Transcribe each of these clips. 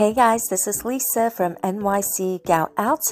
Hey guys, this is Lisa from NYC Gal Out,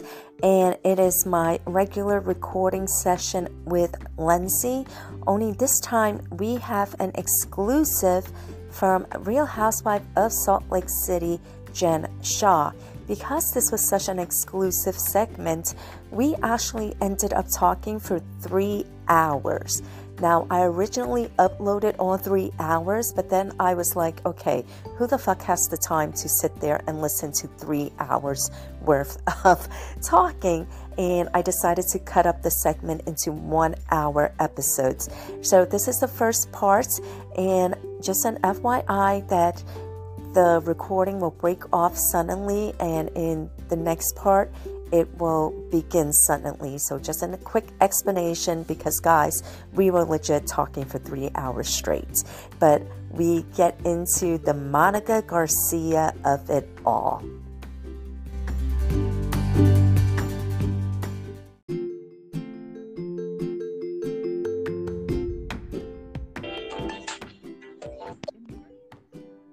and it is my regular recording session with Lenzi. Only this time we have an exclusive from Real Housewife of Salt Lake City, Jen Shah. Because this was such an exclusive segment, we actually ended up talking for three hours. Now, I originally uploaded all three hours, but then I was like, okay, who the fuck has the time to sit there and listen to three hours worth of talking? And I decided to cut up the segment into one hour episodes. So, this is the first part, and just an FYI that the recording will break off suddenly, and in the next part, it will begin suddenly. So, just in a quick explanation because, guys, we were legit talking for three hours straight. But we get into the Monica Garcia of it all.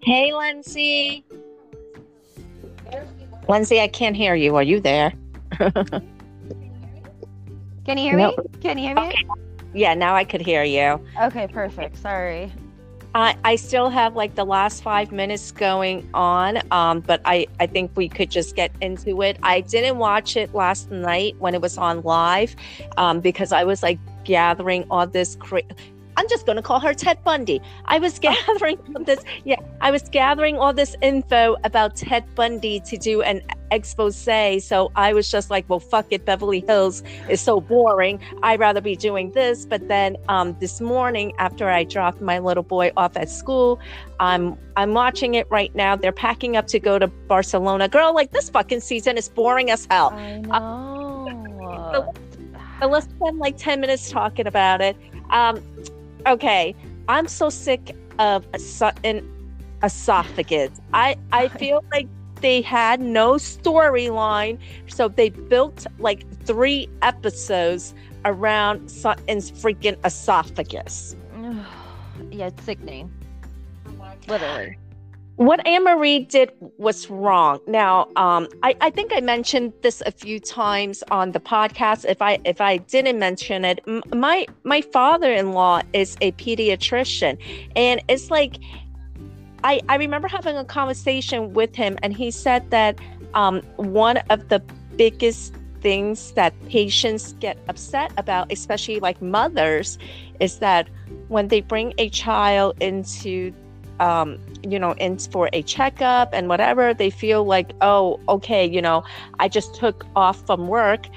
Hey, Lenzi. Lenzi, I can't hear you. Are you there? Can you hear me? Can you hear me? Okay. Yeah, now I could hear you. Okay, perfect. Sorry. I, I still have like the last five minutes going on, um, but I, I think we could just get into it. I didn't watch it last night when it was on live um, because I was like gathering all this. Cra- I'm just going to call her Ted Bundy. I was gathering this, yeah, I was gathering all this info about Ted Bundy to do an expose. So I was just like, well, fuck it. Beverly Hills is so boring. I'd rather be doing this. But then um, this morning, after I dropped my little boy off at school, I'm I'm watching it right now. They're packing up to go to Barcelona. Girl, like this fucking season is boring as hell. I know. Uh, so, so let's spend like 10 minutes talking about it. Um, okay, I'm so sick of an esophagus. I I feel like they had no storyline, so they built like three episodes around Sutton's freaking esophagus. yeah, it's sickening. Literally what Anne-Marie did was wrong. Now, um, I, I, think I mentioned this a few times on the podcast. If I if I didn't mention it, m- my my father-in-law is a pediatrician, and it's like I I remember having a conversation with him, and he said that um, one of the biggest things that patients get upset about, especially like mothers, is that when they bring a child into um, you know, in for a checkup and whatever, they feel like, oh, okay, you know, I just took off from work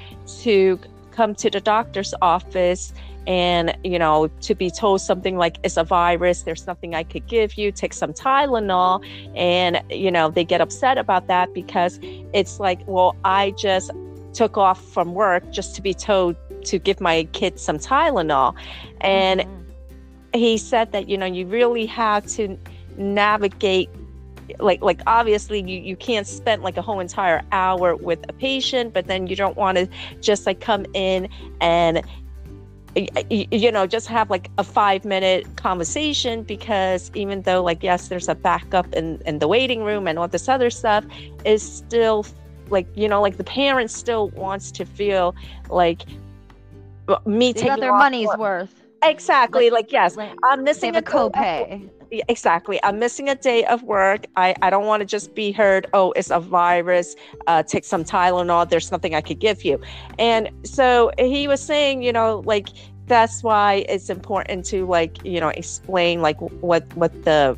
to come to the doctor's office and you know to be told something like it's a virus there's nothing i could give you take some tylenol. And you know they get upset about that because it's like well i just took off from work just to be told to give my kid some tylenol. And mm-hmm. he said that you know you really have to navigate like like obviously you, you can't spend like a whole entire hour with a patient but then you don't want to just like come in and you know just have like a five minute conversation because even though like yes there's a backup in in the waiting room and all this other stuff is still like you know like the parent still wants to feel like me they taking their money's worth Exactly. Like, like yes, like, I'm missing a copay. Exactly. I'm missing a day of work. I, I don't want to just be heard, oh, it's a virus. Uh, take some Tylenol. There's nothing I could give you. And so he was saying, you know, like that's why it's important to like, you know, explain like what what the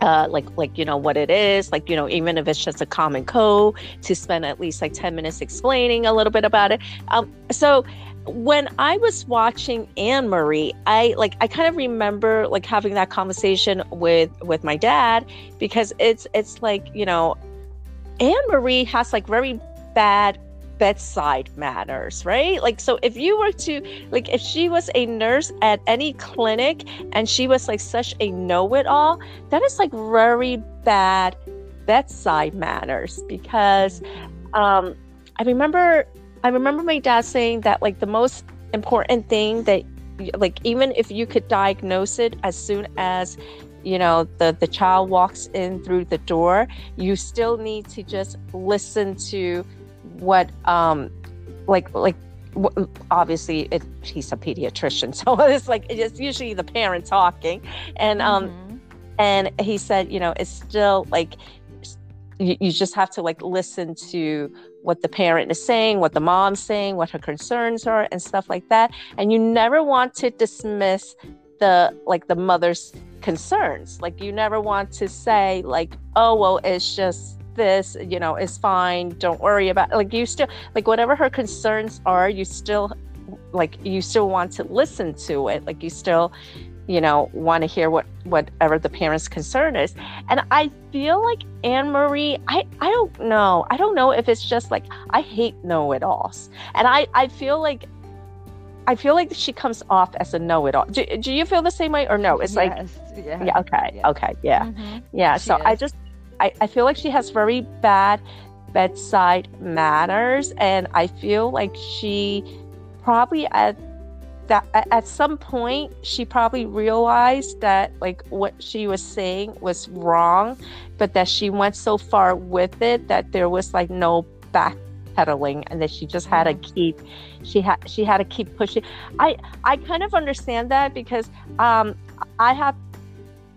uh, like like you know what it is like you know even if it's just a common cold to spend at least like 10 minutes explaining a little bit about it um, so when I was watching Anne Marie, I like I kind of remember like having that conversation with with my dad because it's it's like you know Anne Marie has like very bad bedside manners, right? Like so if you were to like if she was a nurse at any clinic and she was like such a know-it-all, that is like very bad bedside manners because um I remember I remember my dad saying that like the most important thing that like even if you could diagnose it as soon as you know the the child walks in through the door you still need to just listen to what um like like obviously it, he's a pediatrician so it's like it's usually the parent talking and um Mhm. and he said you know it's still like you, you just have to like listen to what the parent is saying what the mom's saying what her concerns are and stuff like that and you never want to dismiss the like the mother's concerns like you never want to say like oh well it's just this you know it's fine don't worry about it. like you still like whatever her concerns are you still like you still want to listen to it like you still you know want to hear what whatever the parent's concern is. And i feel like anne marie i i don't know. I don't know if it's just like i hate know-it-alls. And i i feel like i feel like she comes off as a know-it-all. Do, do you feel the same way or no? It's like Yes, yeah. yeah okay Yeah. okay yeah. Mhm. yeah She so i just I, I feel like she has very bad bedside manners and i feel like she probably at that at- some point she probably realized that like what she was saying was wrong but that she went so far with it that there was like no backpedaling and that she just had to keep she had she had to keep pushing. I i kind of understand that because um i have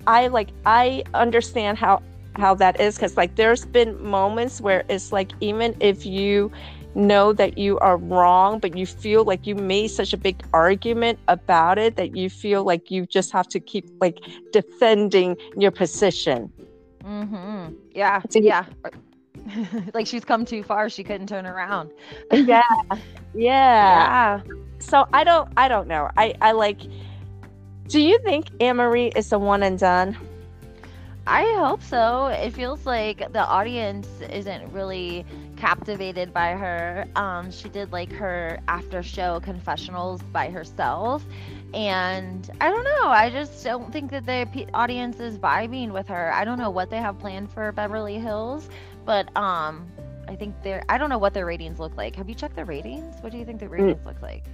i like i understand how how that is because like there's been moments where it's like even if you know that you are wrong but you feel like you made such a big argument about it that you feel like you just have to keep like defending your position Mm-hmm. Yeah. So yeah. like she's come too far. She couldn't turn around. yeah yeah Yeah. so i don't i don't know i i like do you think Anne-Marie is a one and done I hope so. It feels like the audience isn't really captivated by her. Um, she did like her after show confessionals by herself. And I don't know. I just don't think that the audience is vibing with her. I don't know what they have planned for Beverly Hills, but um, I think they're. I don't know what their ratings look like. Have you checked the ratings? What do you think the ratings look like?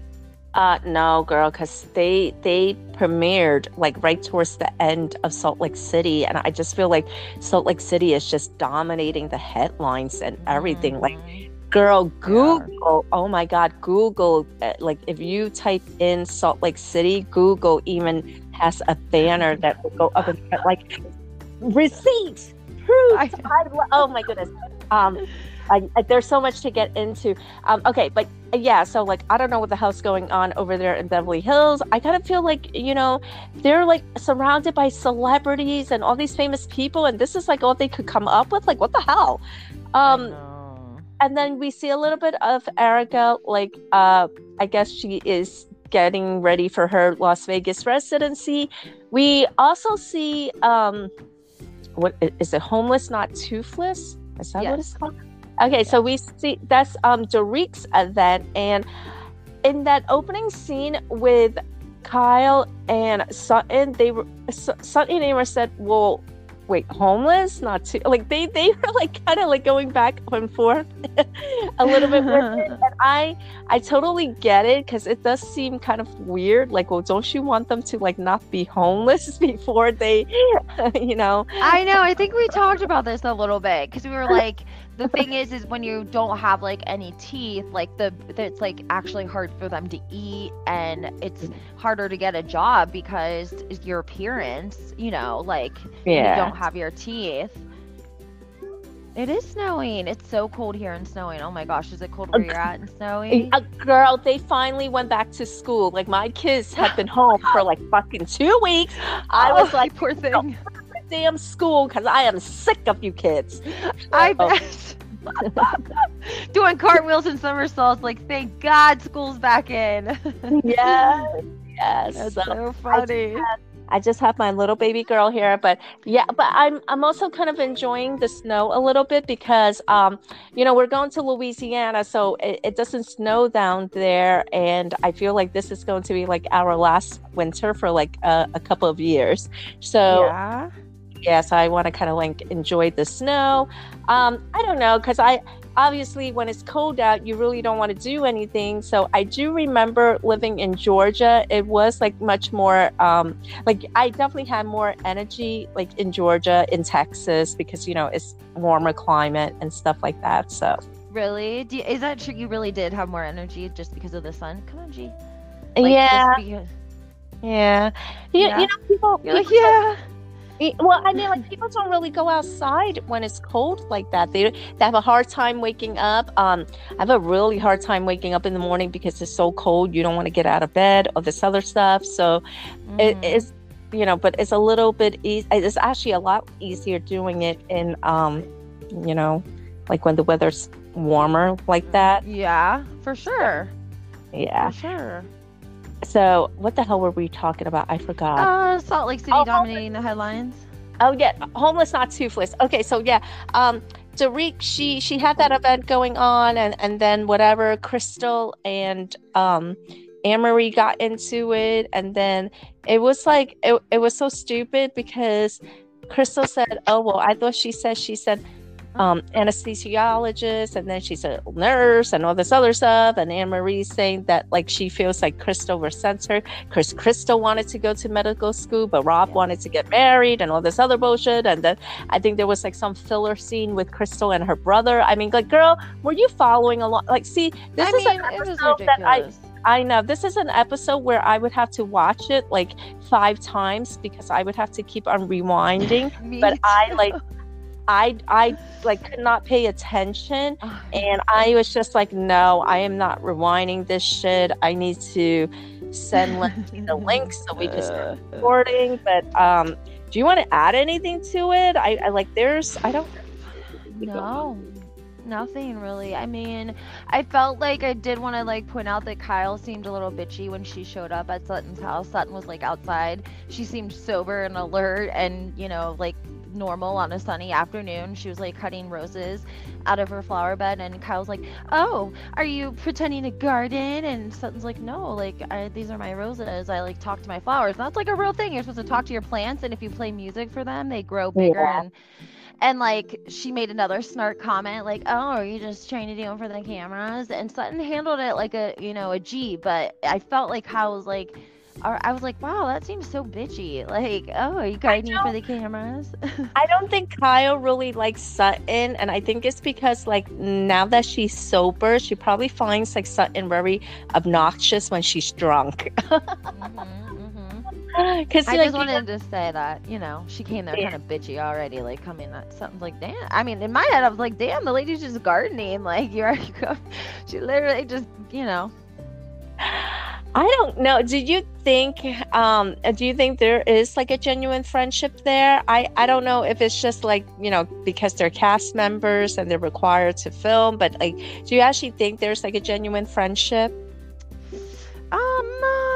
Uh, no, girl, because they they premiered like right towards the end of Salt Lake City, and I just feel like Salt Lake City is just dominating the headlines and everything. Like, Mhm. girl, Google, oh my God, Google, uh, like if you type in Salt Lake City, Google even has a banner that will go up and like receipts, proof. I- oh my goodness. Um, I, I- there's so much to get into. Um, okay, but uh, yeah, so like I don't know what the hell's going on over there in Beverly Hills. I kind of feel like you know they're like surrounded by celebrities and all these famous people, and this is like all they could come up with. Like what the hell? Um, and then we see a little bit of Erika. Like uh, I guess she is getting ready for her Las Vegas residency. We also see um, what is it? Homeless, not toothless. Is that what Yes. it's called? Okay, so we see that's um Dorit's event, and in that opening scene with Kyle and Sutton, they were Sutton and Amber said, "Well, wait, homeless, not too like they they were like kind of like going back and forth a little bit and I I totally get it because it does seem kind of weird. Like, well, don't you want them to like not be homeless before they, you know? I know. I think we talked about this a little bit because we were like, the thing is, is when you don't have like any teeth, like the it's like actually hard for them to eat, and it's mm. harder to get a job because your appearance, you know, like when you don't have your teeth. It is snowing. It's so cold here and snowing. Oh my gosh, is it cold where you're at and snowing? A girl, they finally went back to school. Like my kids had been home for like fucking two weeks. I was Oh, like, poor thing. Damn school, because I am sick of you kids. I bet. Doing cartwheels and somersaults, like thank God school's back in. yes, yes. That's So so funny. I just have my little baby girl here, but yeah, but I'm I'm also kind of enjoying the snow a little bit because um, you know, we're going to Louisiana, so it, it doesn't snow down there, and I feel like this is going to be like our last winter for like a, a couple of years. So yeah. Yeah, so I want to kind of like enjoy the snow. Um, I don't know because I obviously when it's cold out you really don't want to do anything so i do remember living in georgia it was like much more um like i definitely had more energy like in georgia in texas because you know it's warmer climate and stuff like that so Really? Do you, is that true? You really did have more energy just because of the sun? Come on, G. Like, yeah. Because, yeah. You, Yeah. you know, people, you're like, people yeah. Well, I mean, like people don't really go outside when it's cold like that. They they have a hard time waking up. Um, I have a really hard time waking up in the morning because it's so cold. You don't want to get out of bed or this other stuff. So it Mhm. is, you know, but it's a little bit easy. It's actually a lot easier doing it in, um, you know, like when the weather's warmer like that. Yeah, for sure. Yeah. For sure. So what the hell were we talking about? I forgot. Uh, Salt Lake City Oh, dominating the headlines. Oh yeah, homeless not toothless. Okay, so yeah, um, Dorit, she she had that event going on, and and then whatever, Crystal and um, Anne-Marie got into it, and then it was like it, it was so stupid because Crystal said, "Oh well," I thought she said she said um, anesthesiologist, and then she's a nurse, and all this other stuff, and Anne Marie's saying that like she feels like Crystal resents her because Crystal wanted to go to medical school, but Rob wanted to get married, and all this other bullshit, and then I think there was like some filler scene with Crystal and her brother. I mean, like, girl, were you following along? Like, see, this I is mean, an episode that I. I know this is an episode where I would have to watch it like five times because I would have to keep on rewinding. But I, like, I I like could not pay attention, and I was just like, no, I am not rewinding this shit. I need to send Lenzi the link so we can start recording. But um, do you want to add anything to it? I, I like there's I don't. No, nothing really. I mean, I felt like I did want to like point out that Kyle seemed a little bitchy when she showed up at Sutton's house. Sutton was like outside. She seemed sober and alert and, you know, like normal on a sunny afternoon. She was like cutting roses out of her flower bed and Kyle's like, "Oh, are you pretending to garden?" And Sutton's like, "No, like I, these are my roses. I like talk to my flowers." And that's like a real thing. You're supposed to talk to your plants and if you play music for them, they grow bigger Yeah. and and like she made another snark comment like, "Oh, are you just trying to do it for the cameras?" And Sutton handled it like a, you know, a G, but I felt like Kyle was like I was like, wow, that seems so bitchy. Like, oh, are you gardening for the cameras? I don't think Kyle really likes Sutton, and I think it's because like now that she's sober, she probably finds like Sutton very obnoxious when she's drunk. Mhm, Because. I like, just wanted to say that, you know, she came there Yeah. kind of bitchy already, like coming at something like, damn. I mean, in my head, I was like, damn, the lady's just gardening. Like, you're already She literally just, you know, I don't know. Do you think um do you think there is like a genuine friendship there? I I don't know if it's just like, you know, because they're cast members and they're required to film, but like do you actually think there's like a genuine friendship? Um, uh,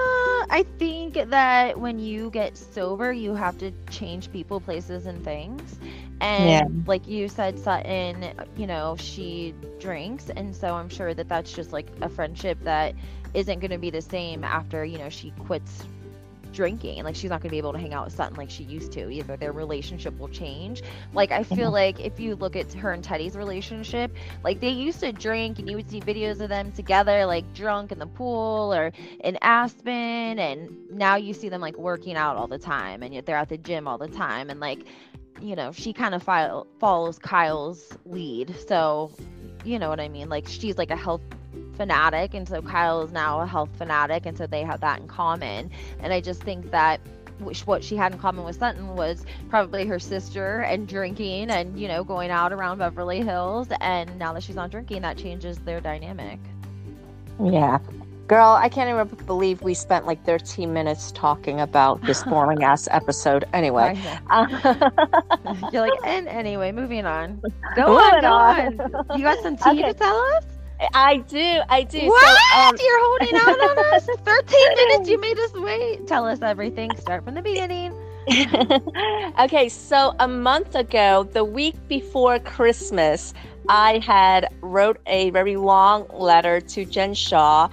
I think that when you get sober, you have to change people, places, and things. And Yeah. like you said, Sutton, you know, she drinks, and so I'm sure that that's just like a friendship that isn't going to be the same after you know she quits drinking. Like she's not going to be able to hang out with Sutton like she used to. Either their relationship will change. Like I feel Mhm. like if you look at her and Teddi's relationship, like they used to drink, and you would see videos of them together, like drunk in the pool or in Aspen, and now you see them like working out all the time, and yet they're at the gym all the time, and like, you know, she kind of follows Kyle's lead, so you know what I mean. Like she's like a health fanatic, and so Kyle is now a health fanatic, and so they have that in common, and I just think that. Which what she had in common with Sutton was probably her sister and drinking and you know going out around Beverly Hills and now that she's not drinking that changes their dynamic. Yeah. Girl, I can't even believe we spent like 13 minutes talking about this boring ass episode. Anyway. Right. Uh, You're like, and anyway, moving on. Go on, go on. on. You got some tea Okay. to tell us? I do, I do. What? So, um, You're holding out on us? 13 minutes you made us wait. Tell us everything. Start from the beginning. okay, so a month ago, the week before Christmas, I had wrote a very long letter to Jen Shah.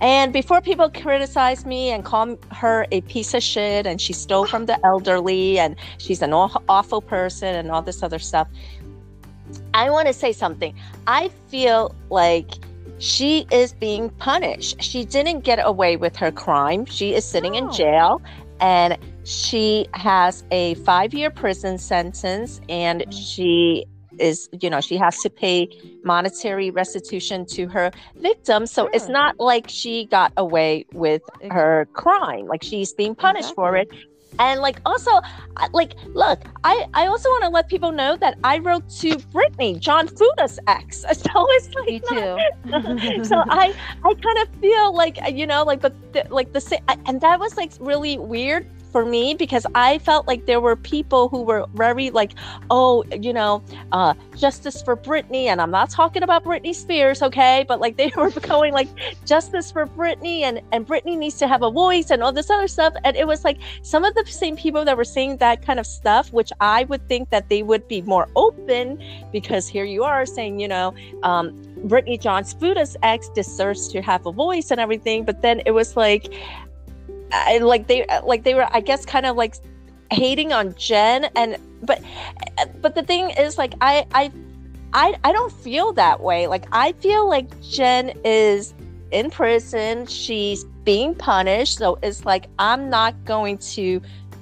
And before people criticize me and call her a piece of shit and she stole from the elderly and she's an awful person and all this other stuff, I want to say something. I feel like she is being punished. She didn't get away with her crime. She is sitting in oh. jail and she has a five year prison sentence and she is you know she has to pay monetary restitution to her victim so sure. it's not like she got away with her crime like she's being punished exactly. for it and like also like look i i also want to let people know that i wrote to Britney john fuda's ex. So it's like me too. So i i kind of feel like you know like but the, like the same and that was like really weird for me because I felt like there were people who were very like, oh, you know, uh, justice for Britney. And I'm not talking about Britney Spears, okay? But like they were going like justice for Britney and, and Britney needs to have a voice and all this other stuff. And it was like some of the same people that were saying that kind of stuff, which I would think that they would be more open because here you are saying, you know, um, Britney John Fuda's ex deserves to have a voice and everything. But then it was like, I, like they like they were I guess kind of like hating on Jen and but but the thing is like I I I I don't feel that way. Like I feel like Jen is in prison. She's being punished. So it's like I'm not going to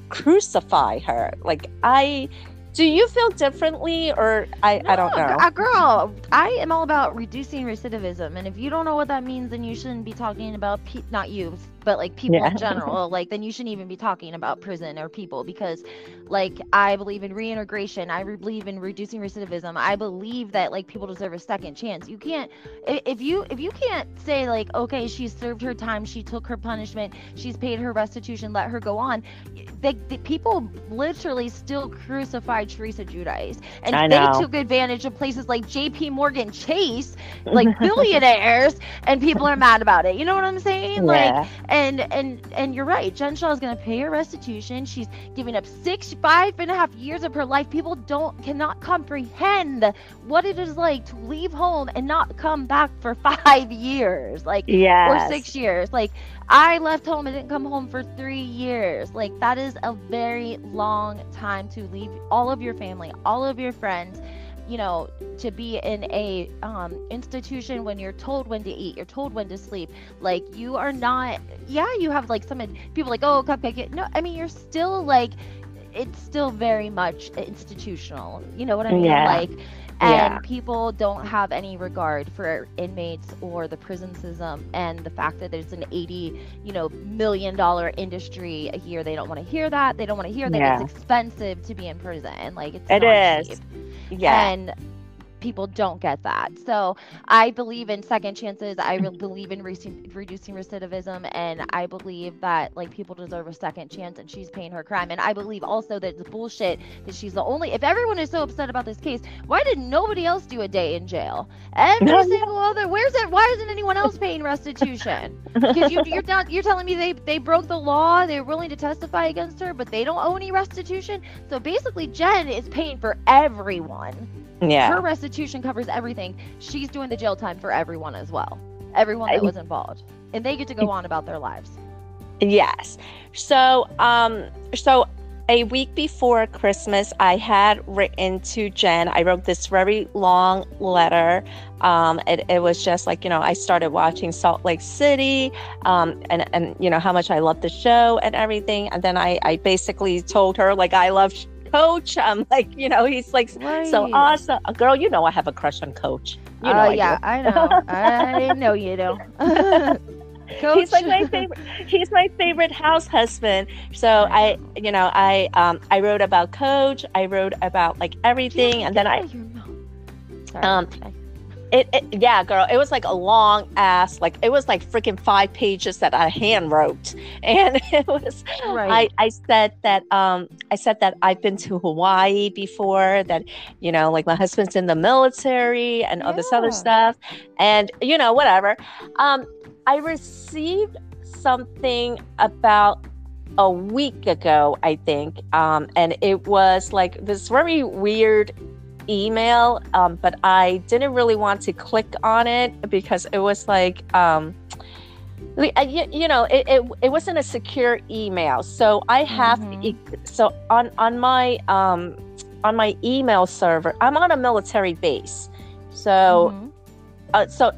crucify her. Like I do you feel differently or I, no, I don't know. Uh, girl, I am all about reducing recidivism. And if you don't know what that means, then you shouldn't be talking about, pe- not you, but like people yeah. in general like then you shouldn't even be talking about prison or people because like i believe in reintegration i believe in reducing recidivism i believe that like people deserve a second chance you can't if you if you can't say like okay she served her time she took her punishment she's paid her restitution let her go on the, the people literally still crucified teresa giudice and they took advantage of places like jp morgan chase like billionaires and people are mad about it you know what i'm saying yeah. like and and and you're right jen shah is going to pay her restitution. She's giving up six five and a half years of her life. People don't cannot comprehend what it is like to leave home and not come back for five years like or six years. Like i left home and didn't come home for three years. Like that is a very long time to leave all of your family all of your friends you know to be in a um, institution when you're told when to eat you're told when to sleep like you are not yeah you have like some people like oh cupcake no i mean you're still like it's still very much institutional you know what i mean yeah. like and yeah. people don't have any regard for inmates or the prison system and the fact that there's an 80 you know million dollar industry a year they don't want to hear that they don't want to hear that yeah. it's expensive to be in prison like it's it is cheap. Yeah. And people don't get that. So I believe in second chances. I re- believe in re- reducing recidivism, and I believe that like people deserve a second chance, and she's paying her crime. And I believe also that it's bullshit that she's the only. If everyone is so upset about this case, why did nobody else do a day in jail? Every single other. Where's it? Why isn't anyone else paying restitution? Because you, you're not. You're telling me they they broke the law. They're willing to testify against her, but they don't owe any restitution. So basically, Jen is paying for everyone. Yeah. Her restitution covers everything. She's doing the jail time for everyone as well. Everyone that was involved. And they get to go on about their lives. Yes. So, um, so a week before Christmas, I had written to Jen. I wrote this very long letter. Um, it, it was just like, you know, I started watching Salt Lake City um, and, and, you know, how much I love the show and everything. And then I, I basically told her, like, I love coach. I'm like, you know, he's like right. so awesome. Uh, girl, you know I have a crush on coach. You know uh, I yeah, I know. I know you do. Coach. He's like my favorite. He's my favorite house husband. So I, you know, I um I wrote about Coach. I wrote about like everything, and then I. Um, it, it, yeah girl it was like a long ass like it was like freaking five pages that i hand wrote. And it was right. I, I said that um i said that i've been to hawaii before that you know like my husband's in the military and all this other stuff. And you know whatever. Um i received something about a week ago i think. Um and it was like this very weird email, um, but I didn't really want to click on it because it was like, um, uh, you, know, it, it, it, wasn't a secure email. So I have, mm-hmm. so on, on my, um, on my email server. I'm on a military base, so Mhm. uh, so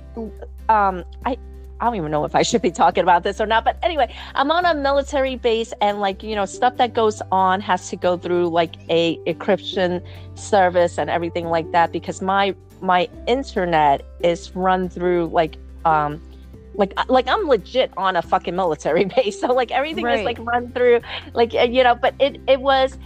um i I don't even know if I should be talking about this or not, but anyway, I'm on a military base, and like you know, stuff that goes on has to go through like a encryption service and everything like that because my my internet is run through like um like like I'm legit on a fucking military base, so like everything is like run through like uh, you know, but it it was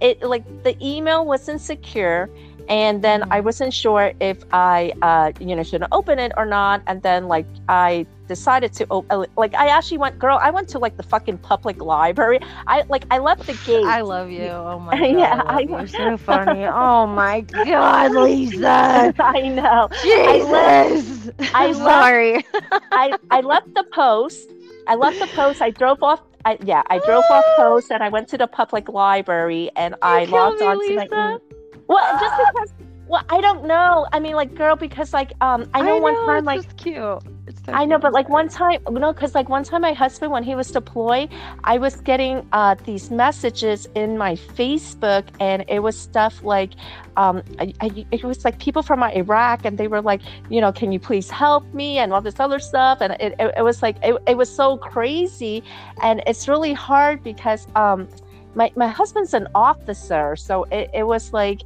it like the email wasn't secure and then I wasn't sure if I, uh, you know, should open it or not. And then like I decided to open, like I actually went, girl, I went to like the fucking public library. I like I left the gate. I love you. Oh my god. Yeah, I I- you. You're so funny. Oh my god, Lisa. I know. Jesus. I I'm sorry. I I left the post. I left the post. I drove off. I, yeah, I drove off post and I went to the public library and I logged me, on to my. Lisa. e- Well, just because. Well, I don't know. I mean, like, girl, because like, um, I know one time, like, just cute. So I know, but like one time, no, because like one time my husband, when he was deployed, I was getting uh, these messages in my Facebook, and it was stuff like, um, I, I, it was like people from Iraq, and they were like, you know, can you please help me, and all this other stuff, and it, it, it was like, it, it was so crazy, and it's really hard because um, my my husband's an officer, so it, it was like,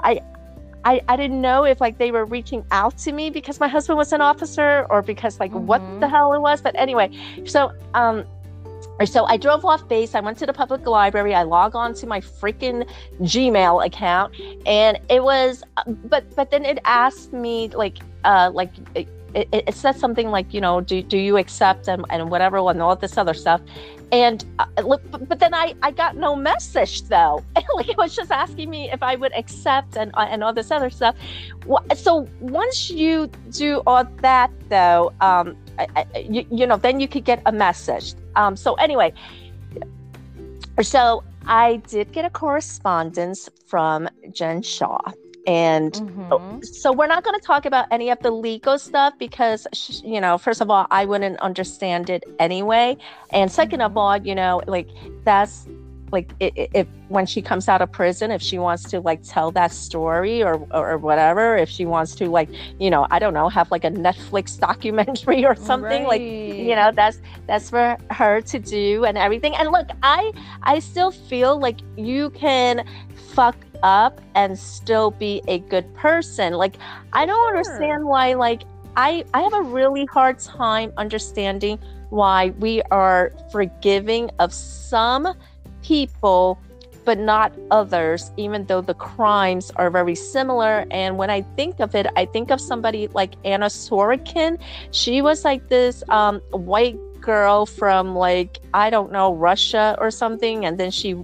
I. I, I didn't know if like they were reaching out to me because my husband was an officer or because like what Mhm. the hell it was but anyway so um or so I drove off base. I went to the public library. I log on to my freaking Gmail account, and it was, but but then it asked me like, uh, like it, it, said something like, you know, do, do you accept and, and whatever and all this other stuff, and uh, look, but, but then I I got no message though. like it was just asking me if I would accept and uh, and all this other stuff. So once you do all that though, um, I, I, you, you know, then you could get a message. Um, so anyway, so I did get a correspondence from Jen Shah, and Mhm. so we're not going to talk about any of the legal stuff because sh- you know first of all i wouldn't understand it anyway and 2nd of Mhm. all you know like that's like if when she comes out of prison if she wants to like tell that story or, or whatever if she wants to like you know i don't know have like a netflix documentary or something like you know that's that's for her to do and everything. And look i i still feel like you can fuck up and still be a good person. Like i don't Sure. understand why like i i have a really hard time understanding why we are forgiving of some people but not others even though the crimes are very similar. And when i think of it i think of somebody like anna sorokin. She was like this um white girl from like i don't know russia or something. And then she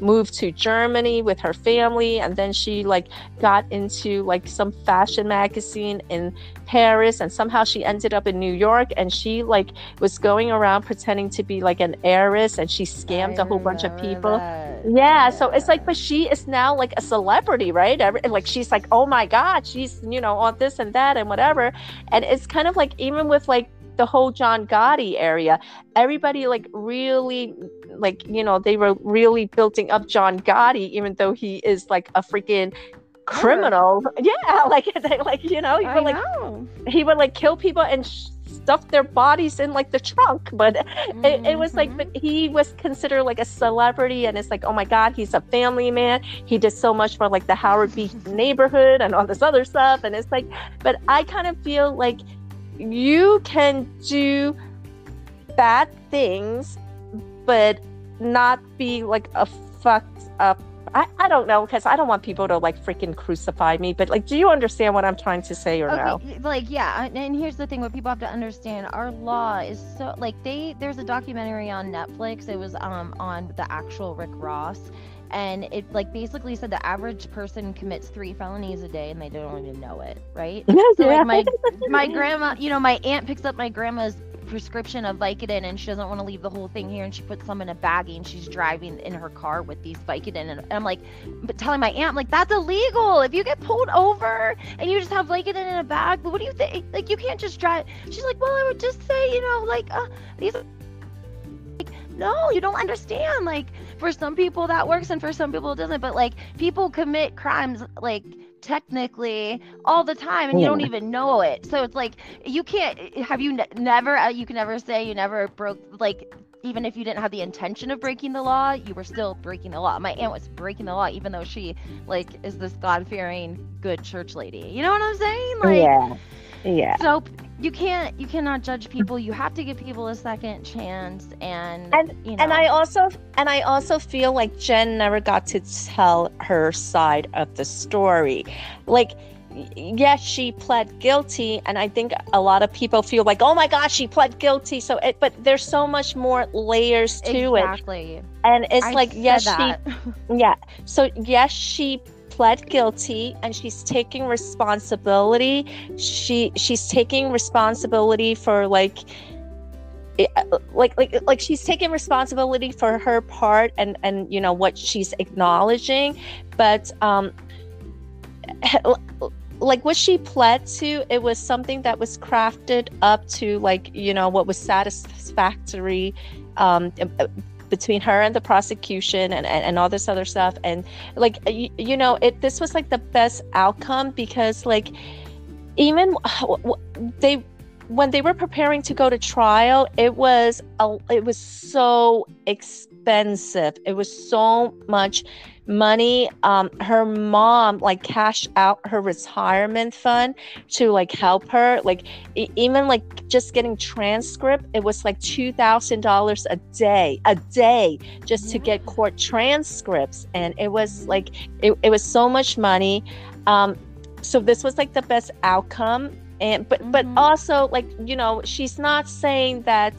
moved to germany with her family and then she like got into like some fashion magazine in paris and somehow she ended up in new york and she like was going around pretending to be like an heiress and she scammed I a whole bunch of people that. yeah, so it's like, but she is now like a celebrity, right? Every, like she's like, oh my god, she's you know on this and that and whatever, and it's kind of like even with like the whole John Gotti area, everybody like really like you know they were really building up John Gotti, even though he is like a freaking criminal. Yeah, like like you know he would like know. he would like kill people and sh- stuff their bodies in like the trunk, but it, it was like Mhm. but he was considered like a celebrity and it's like oh my god he's a family man he did so much for like the howard beach neighborhood and all this other stuff and it's like but i kind of feel like you can do bad things but not be like a fucked up I, I don't know because I don't want people to like freaking crucify me, but like, do you understand what I'm trying to say or no? Like yeah, and- here's the thing: what people have to understand, our law is so like they. There's a documentary on Netflix. It was um on the actual Rick Ross, and it like basically said the average person commits three felonies a day and they don't even know it, right? So Yeah. like my my grandma, you know, my aunt picks up my grandma's prescription of Vicodin and she doesn't want to leave the whole thing here and she puts some in a baggie and she's driving in her car with these Vicodin and I'm like but telling my aunt like that's illegal. If you get pulled over and you just have Vicodin in a bag what do you think? Like you can't just drive. She's like well I would just say you know like uh these like no, you don't understand. Like for some people that works and for some people it doesn't. But like people commit crimes like technically all the time and you don't even know it. So it's like you can't have you ne- never uh, you can never say you never broke like even if you didn't have the intention of breaking the law you were still breaking the law. My aunt was breaking the law even though she like is this god-fearing good church lady. You know what i'm saying? Like yeah. Yeah. so you can't you cannot judge people you have to give people a second chance and and you know. and i also and i also feel like jen never got to tell her side of the story like yes she pled guilty and i think a lot of people feel like oh my gosh she pled guilty so it but there's so much more layers to exactly. it exactly and it's I like yes that. she yeah so yes she pled guilty and she's taking responsibility. She she's taking responsibility for like like like like she's taking responsibility for her part and and you know what she's acknowledging. But um like what she pled to it was something that was crafted up to like you know what was satisfactory um between her and the prosecution and, and, and all this other stuff. And like you, you know it this was like the best outcome because like even they when they were preparing to go to trial it was a, it was so expensive. It was so much money um her mom like cashed out her retirement fund to like help her like even like just getting transcript it was like two thousand dollars a day a day just to get court transcripts and it was like it, it was so much money um so this was like the best outcome and but mm-hmm. but also like you know she's not saying that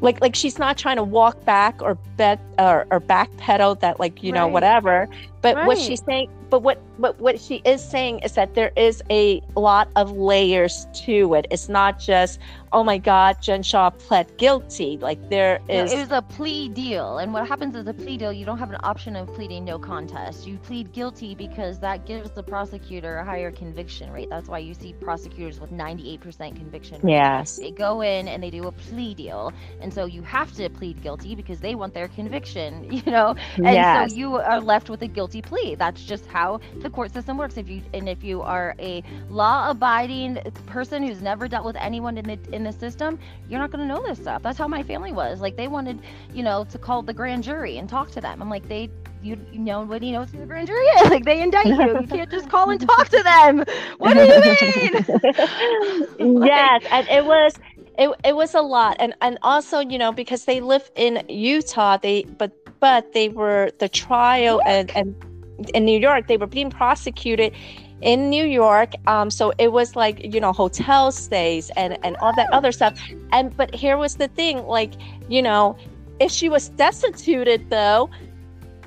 like like she's not trying to walk back or bet or, or backpedal that like you right. know whatever but right. what she's saying but what but what she is saying is that there is a lot of layers to it it's not just oh my god jen Shah pled guilty. Like there is no, it was a plea deal. And what happens is a plea deal you don't have an option of pleading no contest. You plead guilty because that gives the prosecutor a higher conviction rate. That's why you see prosecutors with 98% conviction rate. yes. They go in and they do a plea deal. And so you have to plead guilty because they want their conviction you know? And yes. so you are left with a guilty plea. That's just how the court system works. If you and if you are a law abiding person who's never dealt with anyone in the in the system you're not going to know this stuff. That's how my family was. Like they wanted you know to call the grand jury and talk to them. I'm like they you, you know nobody knows who the grand jury is. Like they indict you. You can't just call and talk to them. What do you mean? Yes and it was it, it was a lot. And and also you know because they live in utah they but but they were the trial and and in New York, they were being prosecuted in New York. Um, so it was like, you know, hotel stays and, and all that other stuff. And but here was the thing, like, you know, if she was destituted though,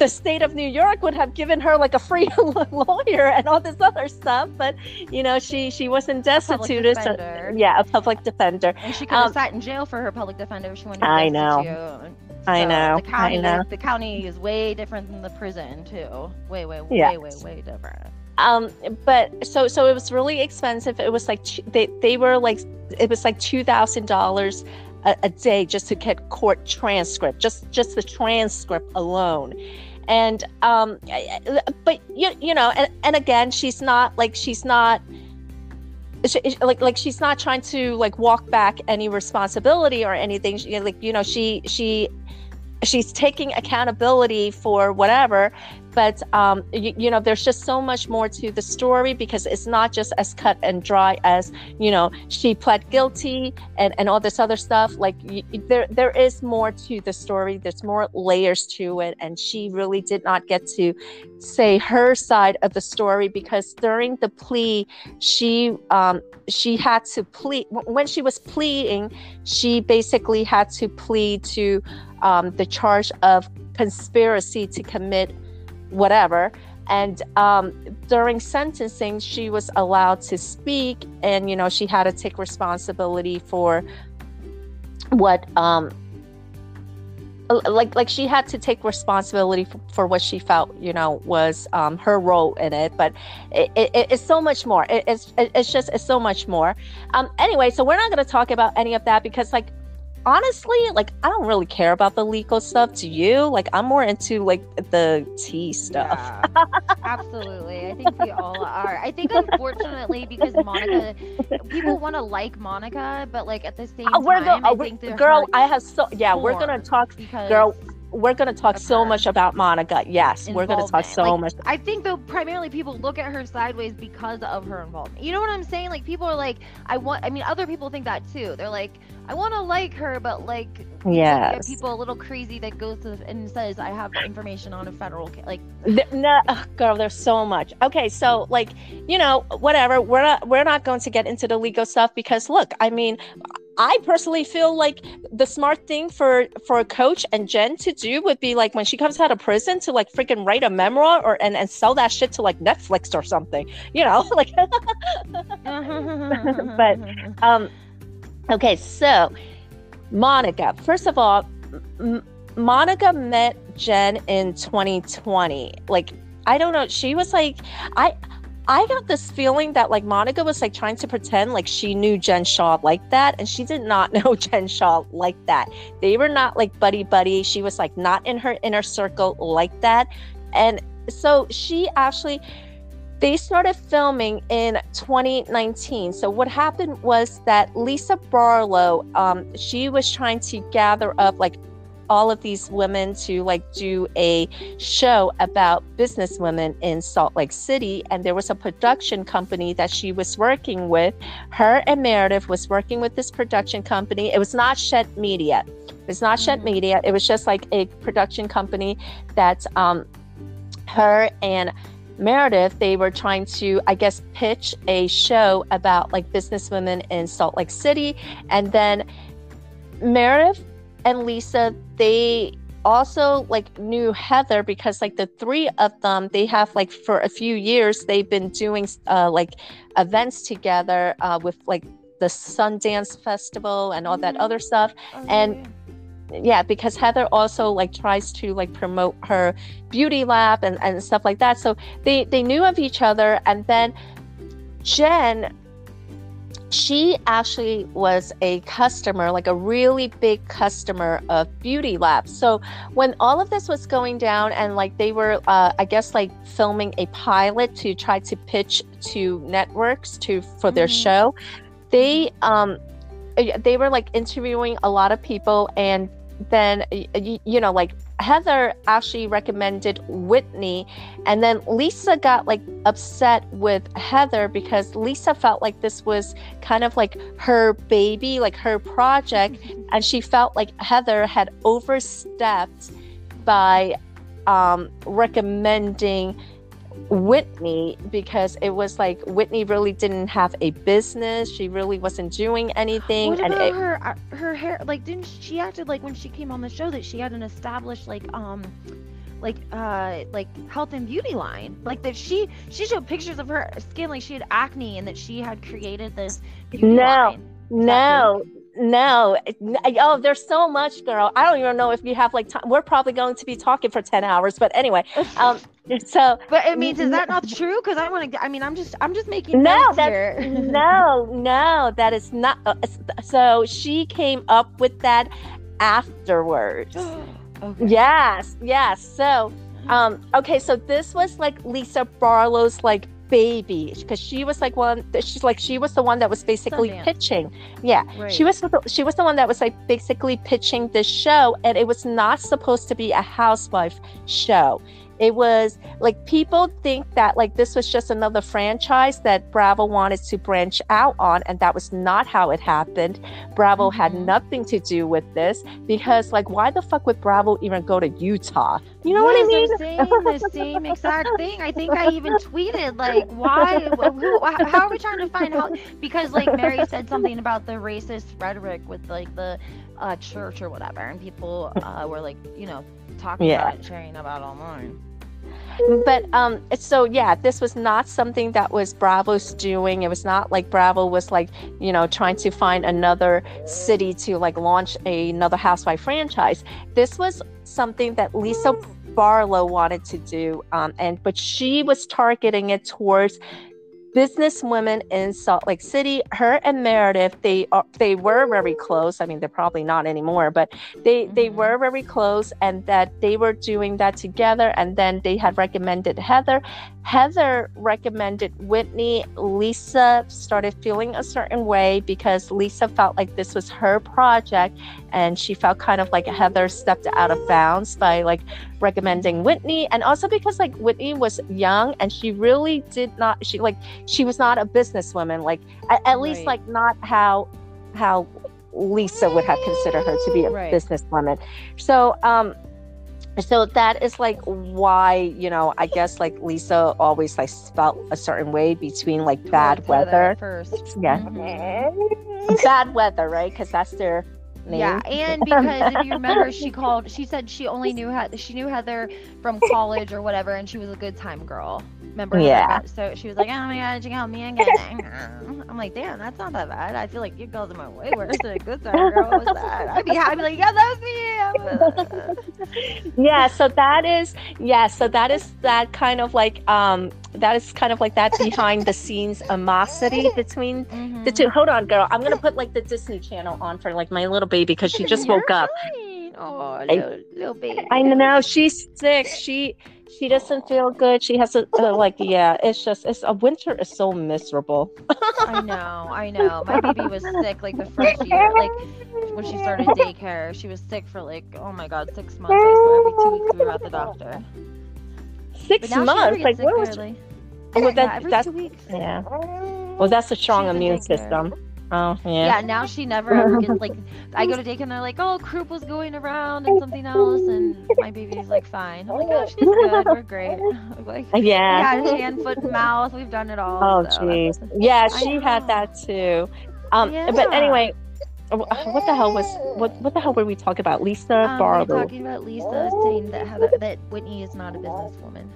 the state of New York would have given her like a free lawyer and all this other stuff, but you know she she wasn't destituted. So, yeah, a public defender. And she could have um, sat in jail for her public defender if she wanted. I know. So I know. The county, I know. The, the, county is way different than the prison too. Way, way, yes. way, way, way different. Um, but so so it was really expensive. It was like they they were like it was like two thousand dollars a day just to get court transcript, just just the transcript alone. And um, but you you know, and, and again, she's not like she's not like like she's not trying to like walk back any responsibility or anything she, like you know she she she's taking accountability for whatever but um, you, you, know there's just so much more to the story because it's not just as cut and dry as you know she pled guilty and, and all this other stuff. Like you, there there is more to the story. There's more layers to it. And she really did not get to say her side of the story because during the plea she um, she had to plead when she was pleading she basically had to plead to um, the charge of conspiracy to commit whatever. And um, during sentencing, she was allowed to speak, and you know she had to take responsibility for what um, like like she had to take responsibility for, for, what she felt you know was um, her role in it. But it, it, it's so much more. It, it's it's just it's so much more. Um anyway so we're not going to talk about any of that because like honestly, like I don't really care about the legal stuff. To you, like I'm more into like the tea stuff. Yeah, absolutely. I think we all are. I think unfortunately because Monica, people want to like Monica, but like at the same Uh, we're time, go- I uh, think they're girl, I have so yeah. We're gonna talk, because girl. We're gonna talk so much about Monica. Yes, we're gonna talk so Like, much. I think though primarily people look at her sideways because of her involvement. You know what I'm saying? Like people are like, I want. I mean, other people think that too. They're like, I want to like her, but like, yeah, people a little crazy that goes to and says, I have information on a federal ca-. like. Th- No, ugh, girl, there's so much. Okay, so like, you know, whatever. We're not we're not going to get into the legal stuff because look, I mean, I personally feel like the smart thing for for a coach and Jen to do would be like when she comes out of prison to like freaking write a memoir or and, and sell that shit to like Netflix or something. You know, like But, um okay, so Monica, first of all, M- Monica met Jen in 2020. Like, I don't know, she was like, I. I got this feeling that like Monica was like trying to pretend like she knew Jen Shah like that, and she did not know Jen Shah like that. They were not like buddy buddy. She was like not in her inner circle like that, and so she actually they started filming in 2019. So what happened was that Lisa Barlow, um, she was trying to gather up like all of these women to like do a show about business women in Salt Lake City, and there was a production company that she was working with. Her and Meredith was working with this production company. It was not Shed Media. It's not Shed Mhm. Media. It was just like a production company that um, her and Meredith, they were trying to, I guess, pitch a show about like businesswomen in Salt Lake City. And then Meredith and Lisa, they also like knew Heather because like the three of them, they have like for a few years, they've been doing uh, like events together uh, with like the Sundance Festival and all that other stuff and- yeah because heather also like tries to like promote her beauty lab and, and stuff like that. So they they knew of each other and then jen she actually was a customer like a really big customer of beauty lab. So when all of this was going down and like they were uh, i guess like filming a pilot to try to pitch to networks to for their Mhm. show they um uh, they were like interviewing a lot of people and then y- y- you know like heather actually recommended whitney and then lisa got like upset with heather because lisa felt like this was kind of like her baby like her project and she felt like heather had overstepped by um recommending Whitney because it was like Whitney really didn't have a business. She really wasn't doing anything. What and about it, her uh, her hair? Like, didn't she acted like when she came on the show that she had an established like um like uh like health and beauty line like that she she showed pictures of her skin like she had acne and that she had created this beauty No. line. no, no. Oh, there's so much, girl. I don't even know if you have like time. We're probably going to be talking for 10 hours. But anyway, um, so but I mean, is that not true? Because I want to. I mean, I'm just I'm just making No, that's- here. no, no, that is not. uh, So she came up with that afterwards. okay. Yes, yes. So, um, okay, so this was like Lisa Barlow's like baby because she was like one. She's like she was the one that was basically Sundance. pitching. Yeah, Right. she was the- she was the one that was like basically pitching this show, and it was not supposed to be a housewife show. It was like people think that like this was just another franchise that Bravo wanted to branch out on, and that was not how it happened. Bravo had Mhm. nothing to do with this because like why the fuck would Bravo even go to Utah? You know what I mean? Yes, I'm saying the same exact thing. I think I even tweeted like, why? Who, how are we trying to find out? Because like Mary said something about the racist rhetoric with like the uh, church or whatever, and people uh, were like, you know, talking Yeah. about it, sharing about online. But um so yeah this was not something that was bravo's doing. It was not like bravo was like you know trying to find another city to like launch another housewife franchise. This was something that lisa barlow wanted to do um and but she was targeting it towards business women in Salt Lake City. Her and Meredith, they are they were very close. I mean, they're probably not anymore, but they mm-hmm. they were very close, and that they were doing that together. And then they had recommended Heather. Heather recommended Whitney. Lisa started feeling a certain way because Lisa felt like this was her project, and she felt kind of like Heather stepped out of bounds by like recommending Whitney, and also because like Whitney was young and she really did not. She like she was not a businesswoman, like at, at right. least like not how how Lisa would have considered her to be a right. businesswoman. So um so that is like why you know i guess like lisa always like felt a certain way between like bad weather first yeah mm-hmm. bad weather right because that's their name. Yeah, and because if you remember, she called. She said she only knew. She knew Heather from college or whatever, and she was a good time girl. Remember? Yeah. So she was like, "Oh my god, you help me again." I'm like, "Damn, that's not that bad. I feel like you girls are my way worse than a good time girl." What was that? I'd be happy, like, "Yeah, that's me." yeah. So that is yeah. So that is that kind of like um that is kind of like that behind the scenes animosity between mm-hmm. the two. Hold on, girl. I'm gonna put like the Disney Channel on for like my little baby because she just woke up. Oh, little, little baby. I know she's sick. She she doesn't feel good. She has a uh, like yeah. It's just it's a winter is so miserable. I know, I know. My baby was sick like the first year, like when she started daycare. She was sick for like oh my god, six months. So every two weeks we were at the doctor. Six months, like what was? Oh, that, yeah, every two weeks. Yeah. Well, that's a strong immune system. Oh yeah. Yeah. Now she never ever gets like. I go to daycare and they're like, "Oh, croup was going around and something else," and my baby's like, "Fine." I'm like, "Oh, she's good. We're great." like, yeah. Yeah, hand, foot, mouth. We've done it all. Oh jeez. So. Yeah, she had that too. Um, yeah. but anyway, what the hell was what what the hell were we talking about? Lisa um, Barlow. We talking about Lisa saying that Heather, that Whitney is not a businesswoman.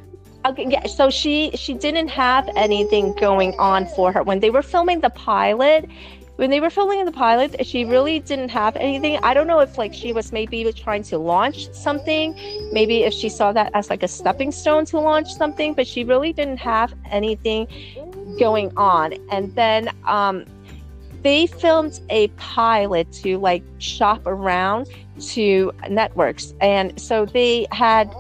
Okay, yeah. So she she didn't have anything going on for her when they were filming the pilot when they were filming the pilot, she really didn't have anything. I don't know if like she was maybe trying to launch something, maybe if she saw that as like a stepping stone to launch something, but she really didn't have anything going on. And then um, they filmed a pilot to like shop around to networks, and so they had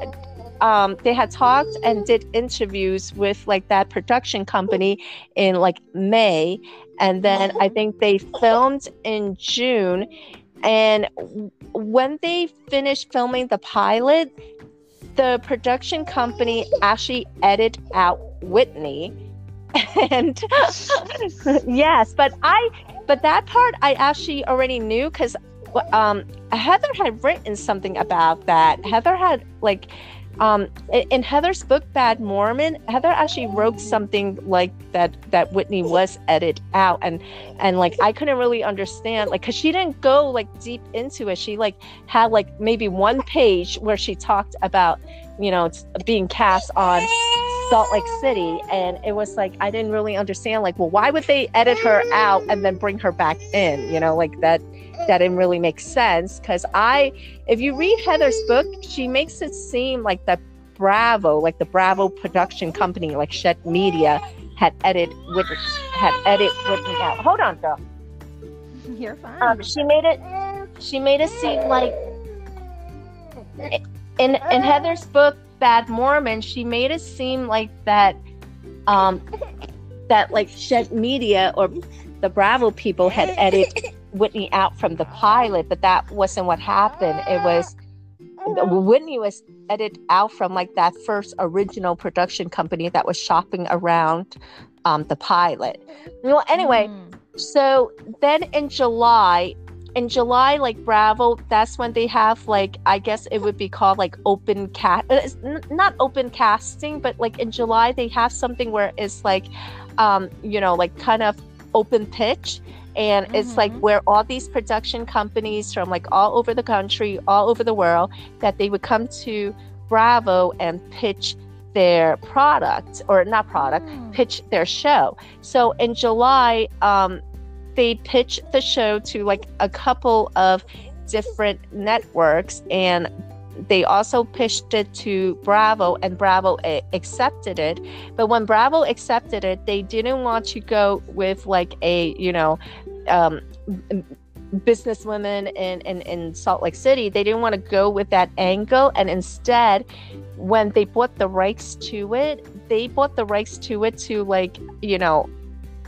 um, they had talked and did interviews with like that production company in like May, and then I think they filmed in June. And when they finished filming the pilot, the production company actually edited out Whitney. and yes, but I, but that part I actually already knew because um, Heather had written something about that. Heather had like um, in Heather's book Bad Mormon, Heather actually wrote something like that that Whitney was edited out, and and like I couldn't really understand, like, cause she didn't go like deep into it. She like had like maybe one page where she talked about, you know, being cast on Salt Lake City, and it was like I didn't really understand, like, well, why would they edit her out and then bring her back in? You know, like that that didn't really make sense because I, if you read Heather's book, she makes it seem like the Bravo, like the Bravo production company, like Shed Media, had edited with had edited Whitney out. Hold on, girl. You're fine. Um, she made it. She made it seem like in in Heather's book Bad Mormon, she made it seem like that, um, that like Shed Media or the Bravo people had edited Whitney out from the pilot, but that wasn't what happened. It was Whitney was edited out from like that first original production company that was shopping around um, the pilot. Well, anyway, mm. so then in July, in July, like Bravo, that's when they have like I guess it would be called like open cast, uh, not open casting, but like in July they have something where it's like, um, you know, like kind of open pitch and mm-hmm. it's like mm-hmm. where all these production companies from like all over the country all over the world that they would come to bravo and pitch their product or not product mm. pitch their show so in july um, they pitched the show to like a couple of different networks and they also pitched it to Bravo, and Bravo a- accepted it. But when Bravo accepted it, they didn't want to go with like a you know. Um, businesswomen in, in, in Salt Lake City, they didn't want to go with that angle. And instead, when they bought the rights to it, they bought the rights to it to like, you know,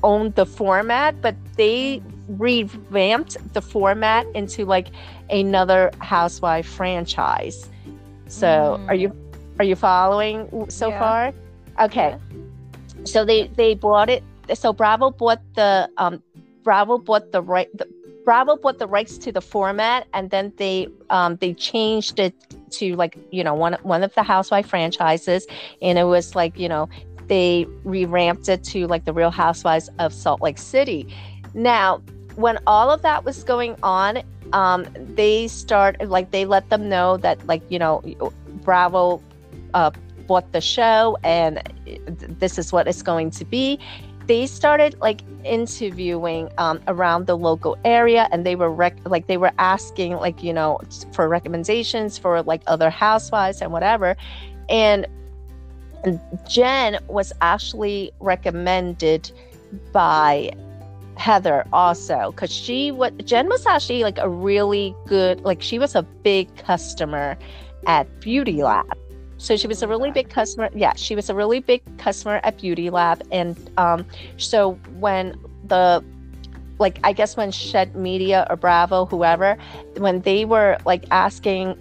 own the format, but they revamped the format into like another housewife franchise. So mm. are you are you following so yeah. far? Okay. Yeah. So they they bought it so Bravo bought the um Bravo bought the right the, Bravo bought the rights to the format, and then they um, they changed it to like you know one one of the Housewife franchises, and it was like you know they revamped it to like the Real Housewives of Salt Lake City. Now, when all of that was going on, um, they start like they let them know that like you know Bravo uh, bought the show and this is what it's going to be they started like interviewing um, around the local area and they were rec- like they were asking like you know for recommendations for like other housewives and whatever and jen was actually recommended by heather also because she what jen was actually like a really good like she was a big customer at beauty lab so she was a really big customer. Yeah, she was a really big customer at Beauty Lab. And um, so when the like I guess when Shed Media or Bravo, whoever, when they were like asking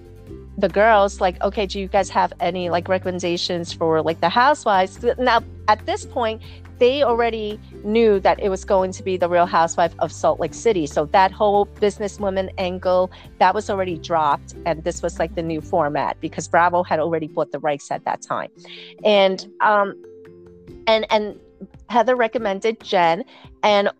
the girls, like, okay, do you guys have any like recommendations for like the housewives? Now at this point, they already knew that it was going to be the real housewife of Salt Lake City. So that whole businesswoman angle, that was already dropped. And this was like the new format because Bravo had already bought the rights at that time. And um and and Heather recommended Jen and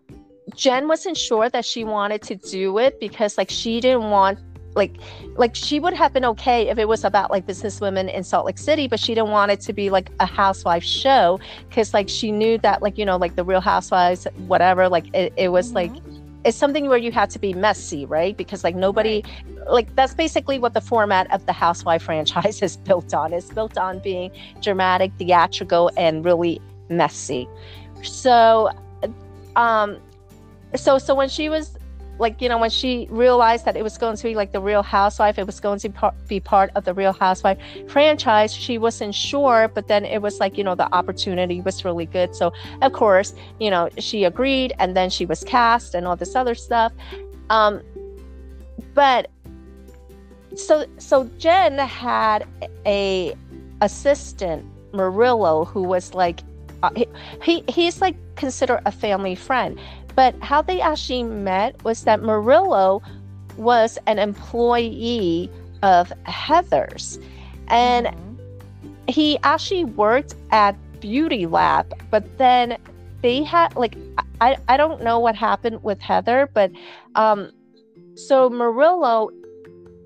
Jen wasn't sure that she wanted to do it because like she didn't want like like she would have been okay if it was about like businesswomen in Salt Lake City, but she didn't want it to be like a housewife show because like she knew that like you know like the Real Housewives whatever like it, it was mm-hmm. like it's something where you had to be messy, right? Because like nobody right. like that's basically what the format of the housewife franchise is built on. It's built on being dramatic, theatrical, and really messy. So um so so when she was like you know when she realized that it was going to be like the real housewife it was going to be part of the real housewife franchise she wasn't sure but then it was like you know the opportunity was really good. So of course you know she agreed and then she was cast and all this other stuff. Um but so so jen had a assistant murillo who was like uh, he, he he's like considered a family friend but how they actually met was that Murillo was an employee of Heather's. And mm-hmm. he actually worked at Beauty Lab, but then they had like I, I don't know what happened with Heather, but um so Murillo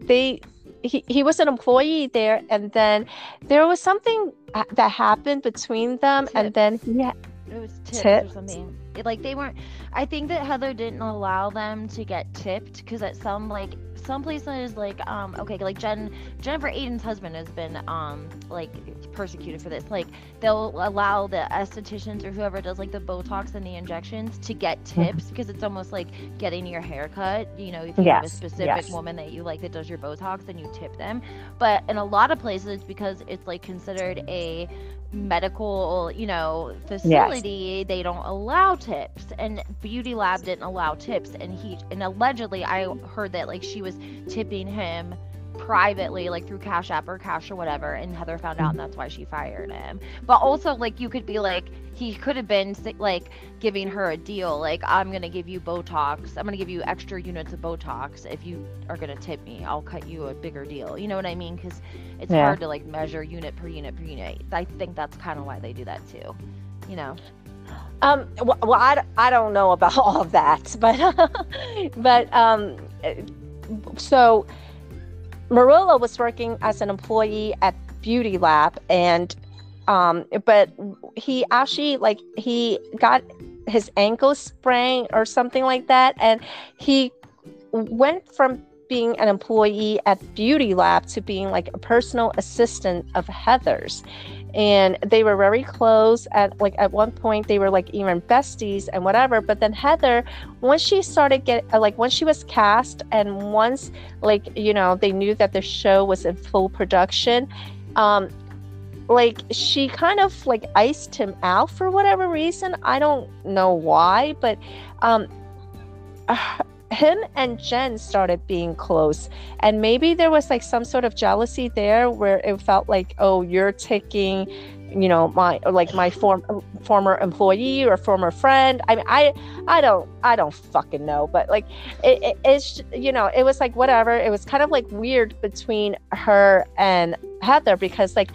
they he, he was an employee there and then there was something that happened between them tips. and then he had it was tips, tips. or something like they weren't I think that Heather didn't allow them to get tipped because at some like some places like um okay like Jen Jennifer Aydin's husband has been um like persecuted for this like they'll allow the estheticians or whoever does like the Botox and the injections to get mm-hmm. tips because it's almost like getting your hair cut you know if you yes. have a specific yes. woman that you like that does your Botox and you tip them but in a lot of places because it's like considered a medical, you know, facility, yes. they don't allow tips. And Beauty Lab didn't allow tips. And he, and allegedly, I heard that like she was tipping him privately, like through Cash App or Cash or whatever. And Heather found out, and that's why she fired him. But also, like, you could be like, he could have been like giving her a deal, like, I'm to give you Botox. I'm to give you extra units of Botox. If you are to tip me, I'll cut you a bigger deal. You know what I mean? Because it's yeah. hard to like measure unit per unit per unit. I think that's kind of why they do that too. You know? Um, well, well I, I don't know about all of that, but, but, um, so Murillo was working as an employee at Beauty Lab, and um, but he actually like he got his ankle sprained or something like that, and he went from being an employee at Beauty Lab to being like a personal assistant of Heather's. And they were very close at like at one point they were like even besties and whatever. But then Heather, once she started get uh, like once she was cast and once like you know they knew that the show was in full production, um, like she kind of like iced him out for whatever reason. I don't know why, but um, him and Jen started being close. And maybe there was like some sort of jealousy there where it felt like, oh, you're taking, you know, my like my form former employee or former friend. I mean, I I don't I don't fucking know, but like it, it, it's you know, it was like whatever. It was kind of like weird between her and Heather because like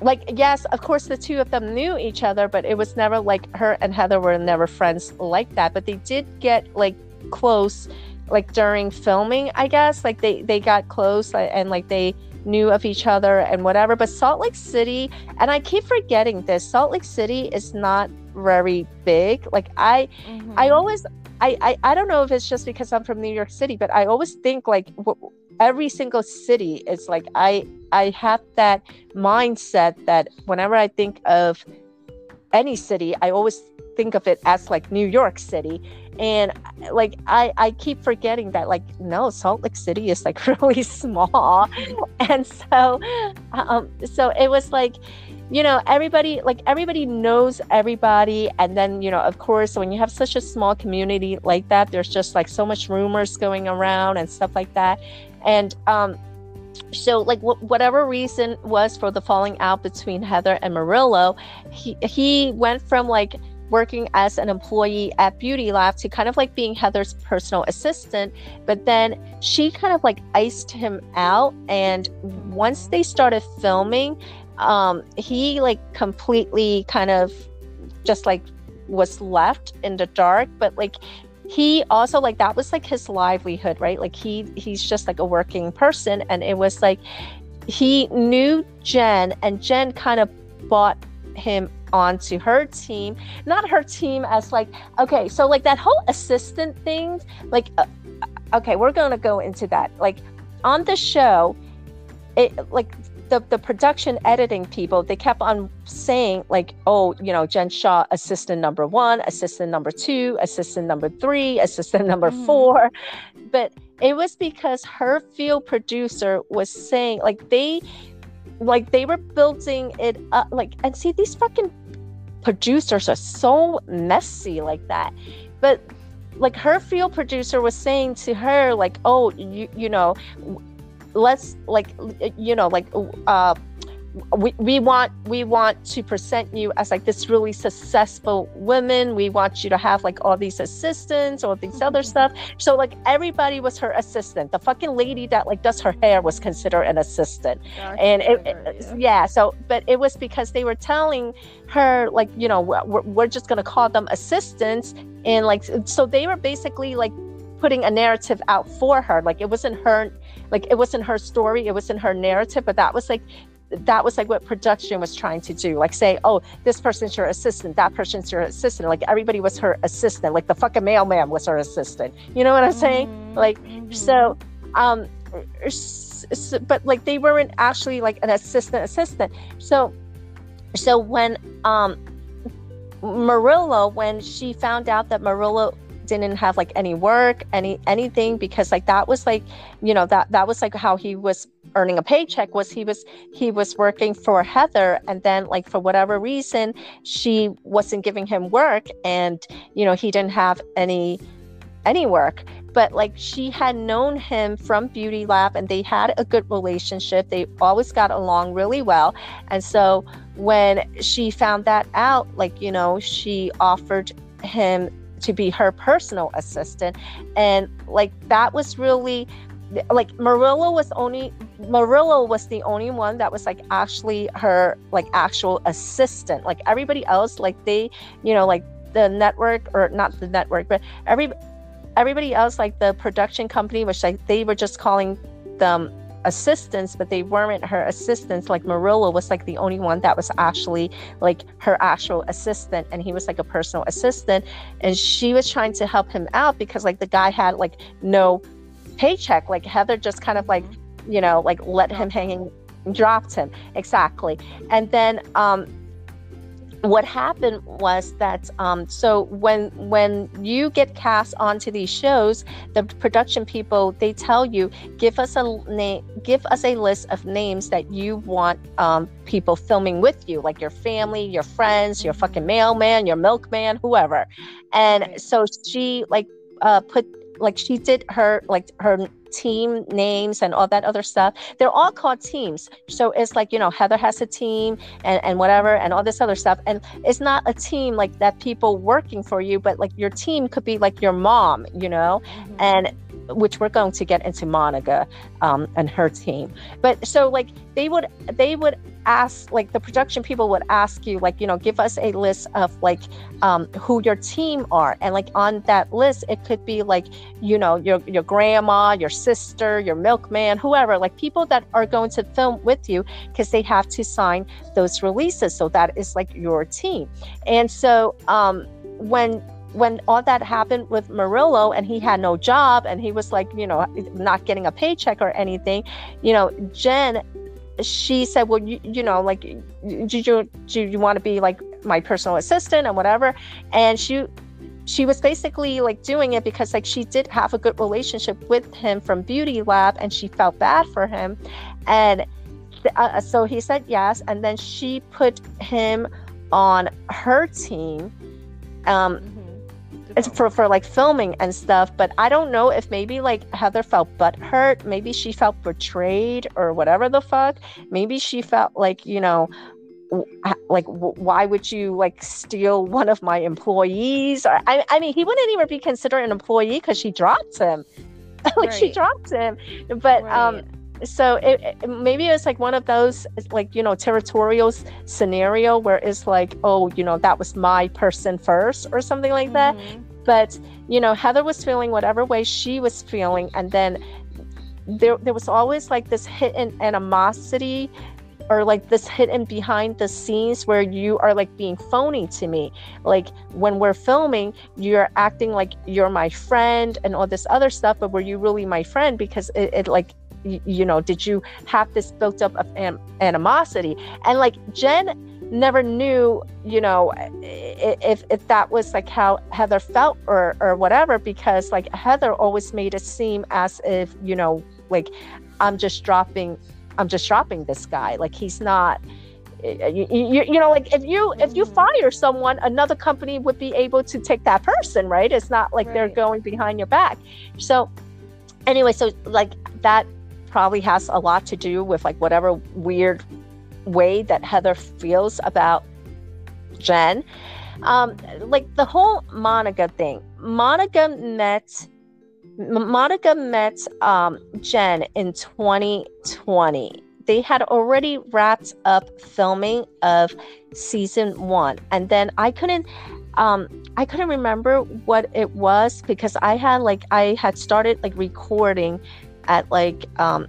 like yes of course the two of them knew each other but it was never like her and heather were never friends like that but they did get like close like during filming i guess. Like they they got close and like they knew of each other and whatever. But salt lake city and i keep forgetting this salt lake city is not very big. Like i mm-hmm. i always I, I i don't know if it's just because i'm from new york city but i always think like w- every single city is like i i have that mindset that whenever i think of any city i always think of it as like new york city and like i i keep forgetting that like no salt lake city is like really small. And so um so it was like you know everybody like everybody knows everybody. And then you know of course when you have such a small community like that there's just like so much rumors going around and stuff like that. And um so like wh- whatever reason was for the falling out between heather and murillo he he went from like working as an employee at Beauty Lab to kind of like being Heather's personal assistant. But then she kind of like iced him out. And once they started filming, um, he like completely kind of just like was left in the dark. But like he also like that was like his livelihood, right? Like he he's just like a working person. And it was like he knew Jen and Jen kind of bought him onto her team not her team as like okay so like that whole assistant thing like uh, okay we're gonna go into that like on the show it like the, the production editing people they kept on saying like oh you know jen Shah assistant number one assistant number two assistant number three assistant number mm. four but it was because her field producer was saying like they like they were building it up like and see these fucking producers are so messy like that. But like her field producer was saying to her, like, oh, you you know, let's like you know, like uh we, we want we want to present you as like this really successful woman. We want you to have like all these assistants or these other mm-hmm. stuff. So like everybody was her assistant. The fucking lady that like does her hair was considered an assistant. And it, it, yeah. yeah so but it was because they were telling her like you know we're, we're just gonna call them assistants. And like so they were basically like putting a narrative out for her. Like it wasn't her like it wasn't her story. It wasn't her narrative. But that was like that was like what production was trying to do. Like say oh this person's your assistant that person's your assistant. Like everybody was her assistant. Like the fucking mailman was her assistant. You know what i'm saying? Like so um so, but like they weren't actually like an assistant assistant. So so when um Marilla, when she found out that Murillo didn't have like any work any anything because like that was like you know that that was like how he was earning a paycheck was he was he was working for heather and then like for whatever reason she wasn't giving him work and you know he didn't have any any work. But like she had known him from beauty lab and they had a good relationship. They always got along really well. And so when she found that out like you know she offered him to be her personal assistant. And like that was really like Murillo was only Murillo was the only one that was like actually her like actual assistant. Like everybody else, like they, you know, like the network or not the network, but every everybody else, like the production company, which like they were just calling them assistants, but they weren't her assistants. Like Marilla was like the only one that was actually like her actual assistant, and he was like a personal assistant. And she was trying to help him out because like the guy had like no paycheck. Like Heather just kind of like, Mhm. you know, like let him hanging, dropped him exactly. And then um, what happened was that um, so when when you get cast onto these shows, the production people they tell you give us a name, give us a list of names that you want um, people filming with you, like your family, your friends, your fucking mailman, your milkman, whoever. And so she like uh, put like she did her like her team names and all that other stuff. They're all called teams. So it's like you know heather has a team and, and whatever and all this other stuff. And it's not a team like that people working for you but like your team could be like your mom you know? Mhm. and which we're going to get into monica um, and her team. But so like they would they would ask like the production people would ask you like you know give us a list of like um, who your team are. And like on that list it could be like you know your your grandma your sister your milkman whoever like people that are going to film with you because they have to sign those releases. So that is like your team. And so um when when all that happened with Murillo and he had no job and he was like, you know, not getting a paycheck or anything, you know, Jen, she said, well, you, you know, like, do you, do you want to be like my personal assistant and whatever? And she, she was basically like doing it because like she did have a good relationship with him from Beauty Lab and she felt bad for him. And uh, so he said yes. And then she put him on her team. Um. It's for for like filming and stuff but i don't know if maybe like heather felt butthurt maybe she felt betrayed or whatever the fuck. Maybe she felt like you know like why would you like steal one of my employees? Or i, I mean he wouldn't even be considered an employee because she dropped him. Like she dropped him. But um so it, it- maybe it's like one of those like you know territorial scenario where it's like oh you know that was my person first or something like that. Mhm. But you know heather was feeling whatever way she was feeling and then there there was always like this hidden animosity or like this hidden behind the scenes where you are like being phony to me. Like when we're filming you're acting like you're my friend and all this other stuff but were you really my friend? Because it, it like y- you know did you have this built up of animosity? And like jen never knew you know if if that was like how heather felt or or whatever because like heather always made it seem as if you know like i'm just dropping i'm just dropping this guy. Like he's not you, you, you know like if you if you Mhm. fire someone another company would be able to take that person right? It's not like they're going behind your back. So anyway so like that probably has a lot to do with like whatever weird way that heather feels about jen. Um like the whole monica thing. Monica met monica met um jen in 2020 they had already wrapped up filming of season one. And then i couldn't um i couldn't remember what it was because i had like i had started like recording at like um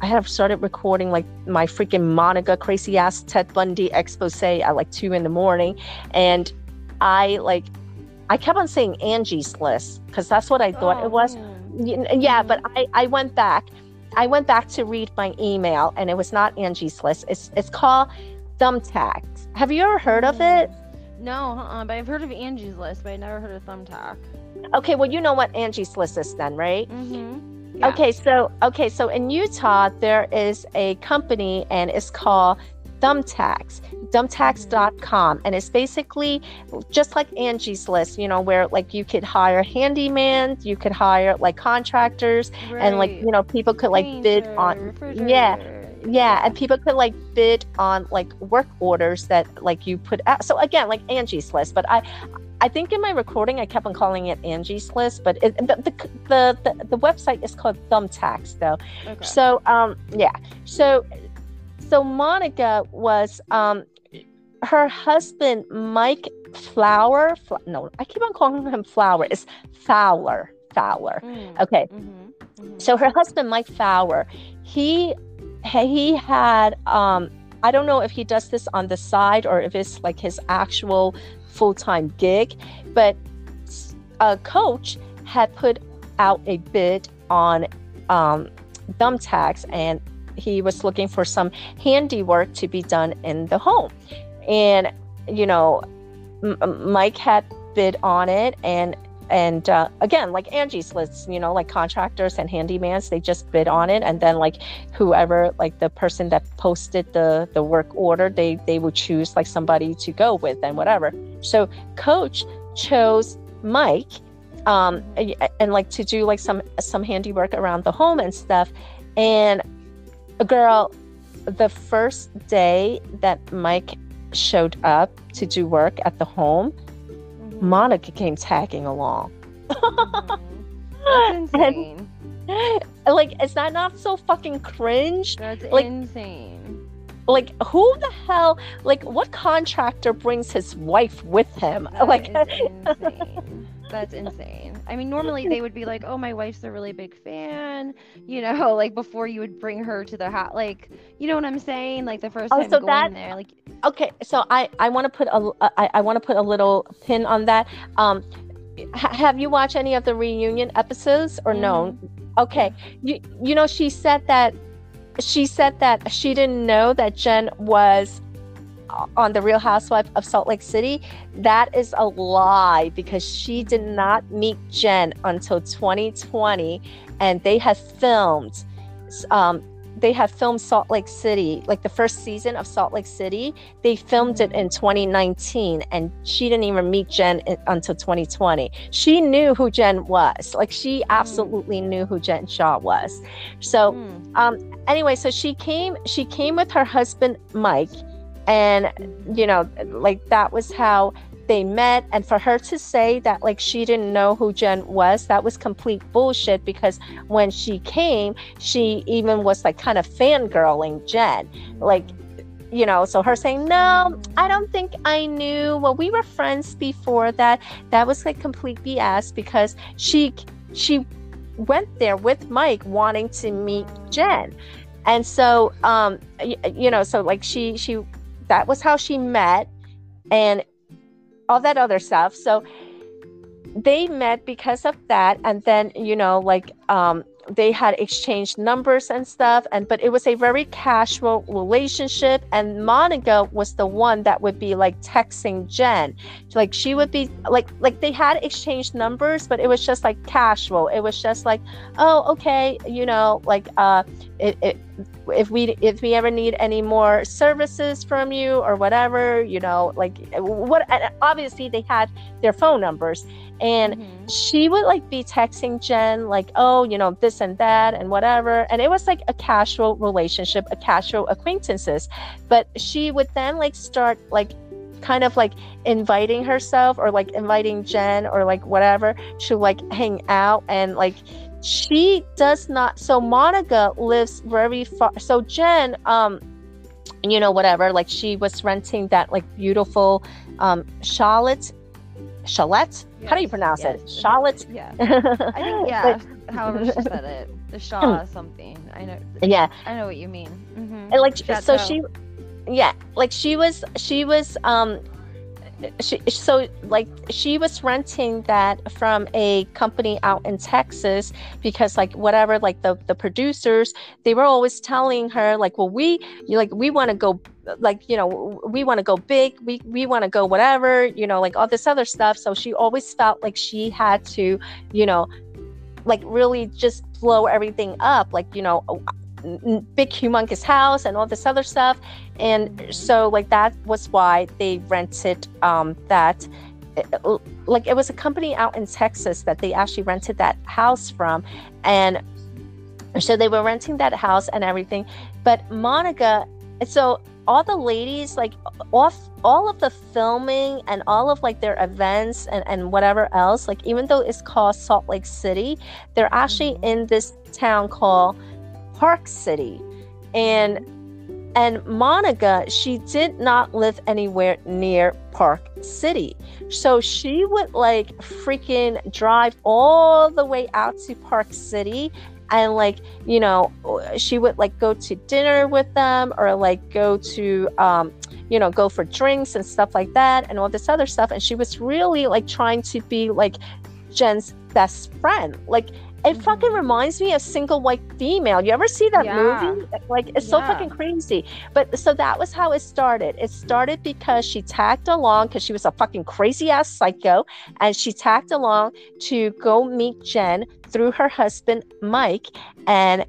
I have started recording like my freaking Monica crazy ass Ted Bundy expose at like two in the morning. And I like, I kept on saying Angie's list because that's what I thought Oh, it was. man. Yeah, but I, I went back. I went back to read my email and it was not Angie's list. It's, it's called Thumbtacks. Have you ever heard of it? No, uh-uh, but I've heard of Angie's List, but I never heard of Thumbtack. Okay, well, you know what Angie's list is then, right? Mm-hmm. Okay, so okay, so in Utah there is a company and it's called Thumbtacks, mm-hmm. thumbtacks.com and it's basically just like Angie's list, you know, where like you could hire handyman, you could hire like contractors and like, you know, people could like bid on yeah, yeah, and people could like bid on like work orders that like you put out. So again, like Angie's list, but I I think in my recording I kept on calling it Angie's list, but it, the, the, the the the website is called Thumbtacks though. Okay. So um yeah. So so Monica was um her husband Mike Flower Fl- no, I keep on calling him Flower. It's Fowler. Fowler. Mm, Okay. mhm, mhm. So her husband, Mike Fowler, he he had um I don't know if he does this on the side or if it's like his actual full-time gig, but a coach had put out a bid on um, thumbtacks and he was looking for some handiwork to be done in the home. And, you know, M- Mike had bid on it and and uh, again like angie's lists you know like contractors and handymans they just bid on it and then like whoever like the person that posted the the work order they they would choose like somebody to go with and whatever so coach chose mike um and, and like to do like some some handiwork around the home and stuff and a girl the first day that mike showed up to do work at the home. Monica came tagging along mm-hmm. That's insane. and, like is that not so fucking cringe That's like, insane like who the hell like what contractor brings his wife with him that like insane. That's insane. I mean, normally they would be like, "Oh, my wife's a really big fan," you know, like before you would bring her to the house, like, you know what I'm saying? Like the first oh, time so going that, there, like. Okay, so I I want to put a I, I want to put a little pin on that. Um, ha- have you watched any of the reunion episodes or mm. no? Okay, you you know she said that she said that she didn't know that Jen was on the Real Housewife of Salt Lake City, that is a lie because she did not meet Jen until 2020, and they have filmed. Um, they have filmed Salt Lake City, like the first season of Salt Lake City. They filmed it in 2019, and she didn't even meet Jen in, until 2020. She knew who Jen was. Like she absolutely mm. knew who Jen Shah was. So, mm. um, anyway, so she came. She came with her husband Mike and you know like that was how they met. And for her to say that like she didn't know who jen was that was complete bullshit because when she came she even was like kind of fangirling jen. Like you know so her saying no i don't think i knew. Well we were friends before that. That was like complete bs because she she went there with mike wanting to meet jen. And so um you, you know so like she she that was how she met and all that other stuff. So they met because of that. And then you know like um they had exchanged numbers and stuff. And but it was a very casual relationship. And monica was the one that would be like texting jen. Like she would be like like they had exchanged numbers but it was just like casual. It was just like oh okay you know like uh it, it if we if we ever need any more services from you or whatever you know like what obviously they had their phone numbers. And mm-hmm. she would like be texting jen like oh you know this and that and whatever. And it was like a casual relationship a casual acquaintances. But she would then like start like kind of like inviting herself or like inviting jen or like whatever to like hang out and like she does not so monica lives very far so jen um you know whatever like she was renting that like beautiful um charlotte Charlotte? Yes, How do you pronounce yes. it? Charlotte? Yeah. I think, yeah, but, however she said it. The Shaw something. I know. Yeah. I know what you mean. Mm-hmm. And like, Chateau. so she, yeah, like she was, she was, um, she, so like she was renting that from a company out in Texas because like whatever like the the producers they were always telling her like well we you like we want to go like you know we want to go big we we want to go whatever you know like all this other stuff. So she always felt like she had to you know like really just blow everything up like you know big humongous house and all this other stuff. And so like that was why they rented um that uh, like it was a company out in texas that they actually rented that house from. And so they were renting that house and everything. But monica so all the ladies like off all of the filming and all of like their events and, and whatever else like even though it's called salt lake city they're actually mm-hmm. in this town called Park City. And and Monica, she did not live anywhere near Park City. So she would like freaking drive all the way out to Park City and like, you know, she would like go to dinner with them or like go to um you know, go for drinks and stuff like that and all this other stuff and she was really like trying to be like Jen's best friend. Like it fucking mm. reminds me of single white female. You ever see that yeah. movie? Like it's so fucking crazy. But so that was how it started. It started because she tagged along because she was a fucking crazy ass psycho, and she tagged along to go meet Jen through her husband Mike, and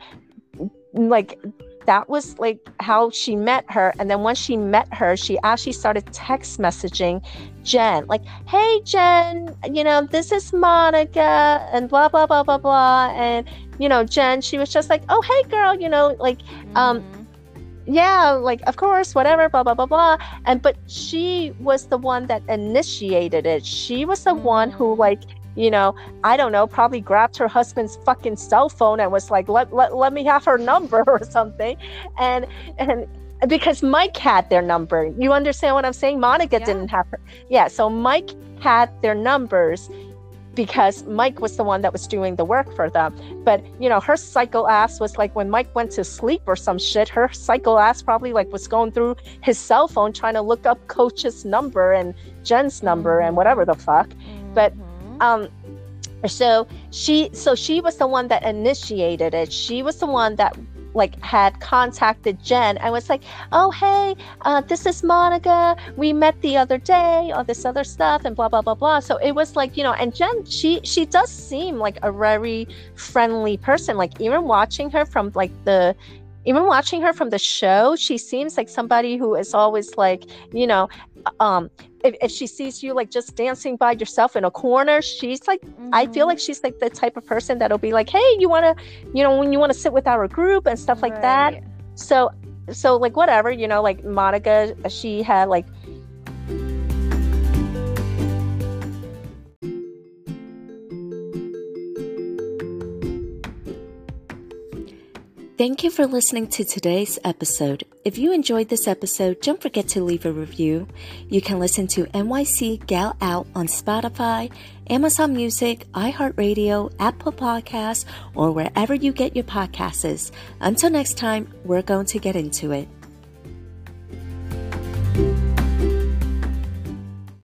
like that was like how she met her. And then once she met her, she actually started text messaging Jen, like, hey, Jen, you know, this is Monica, and blah, blah, blah, blah, blah. And, you know, Jen, she was just like, oh, hey, girl, you know, like, um, mm-hmm. yeah, like, of course, whatever, blah, blah, blah, blah. And, but she was the one that initiated it. She was the one who, like, you know, I don't know, probably grabbed her husband's fucking cell phone and was like, let, let, let me have her number or something. And, and, because Mike had their number. You understand what I'm saying? Monica yeah. didn't have her. Yeah. So Mike had their numbers because Mike was the one that was doing the work for them. But you know, her psycho ass was like when Mike went to sleep or some shit, her psycho ass probably like was going through his cell phone trying to look up coach's number and Jen's number and whatever the fuck. Mm-hmm. But um, so she so she was the one that initiated it. She was the one that like had contacted Jen and was like, "Oh hey, uh, this is Monica. We met the other day, all this other stuff, and blah blah blah blah." So it was like you know, and Jen, she she does seem like a very friendly person. Like even watching her from like the even watching her from the show, she seems like somebody who is always like, you know, um, if, if she sees you like just dancing by yourself in a corner, she's like, mm-hmm. I feel like mm-hmm. she's like the type of person that'll be like, hey, you want to, you know, when you want to sit with our group and stuff like right. that. So, so like whatever, you know, like Monica, she had like Thank you for listening to today's episode. If you enjoyed this episode, don't forget to leave a review. You can listen to NYC Gal Out on Spotify, Amazon Music, iHeartRadio, Apple Podcasts, or wherever you get your podcasts. Until next time, we're going to get into it.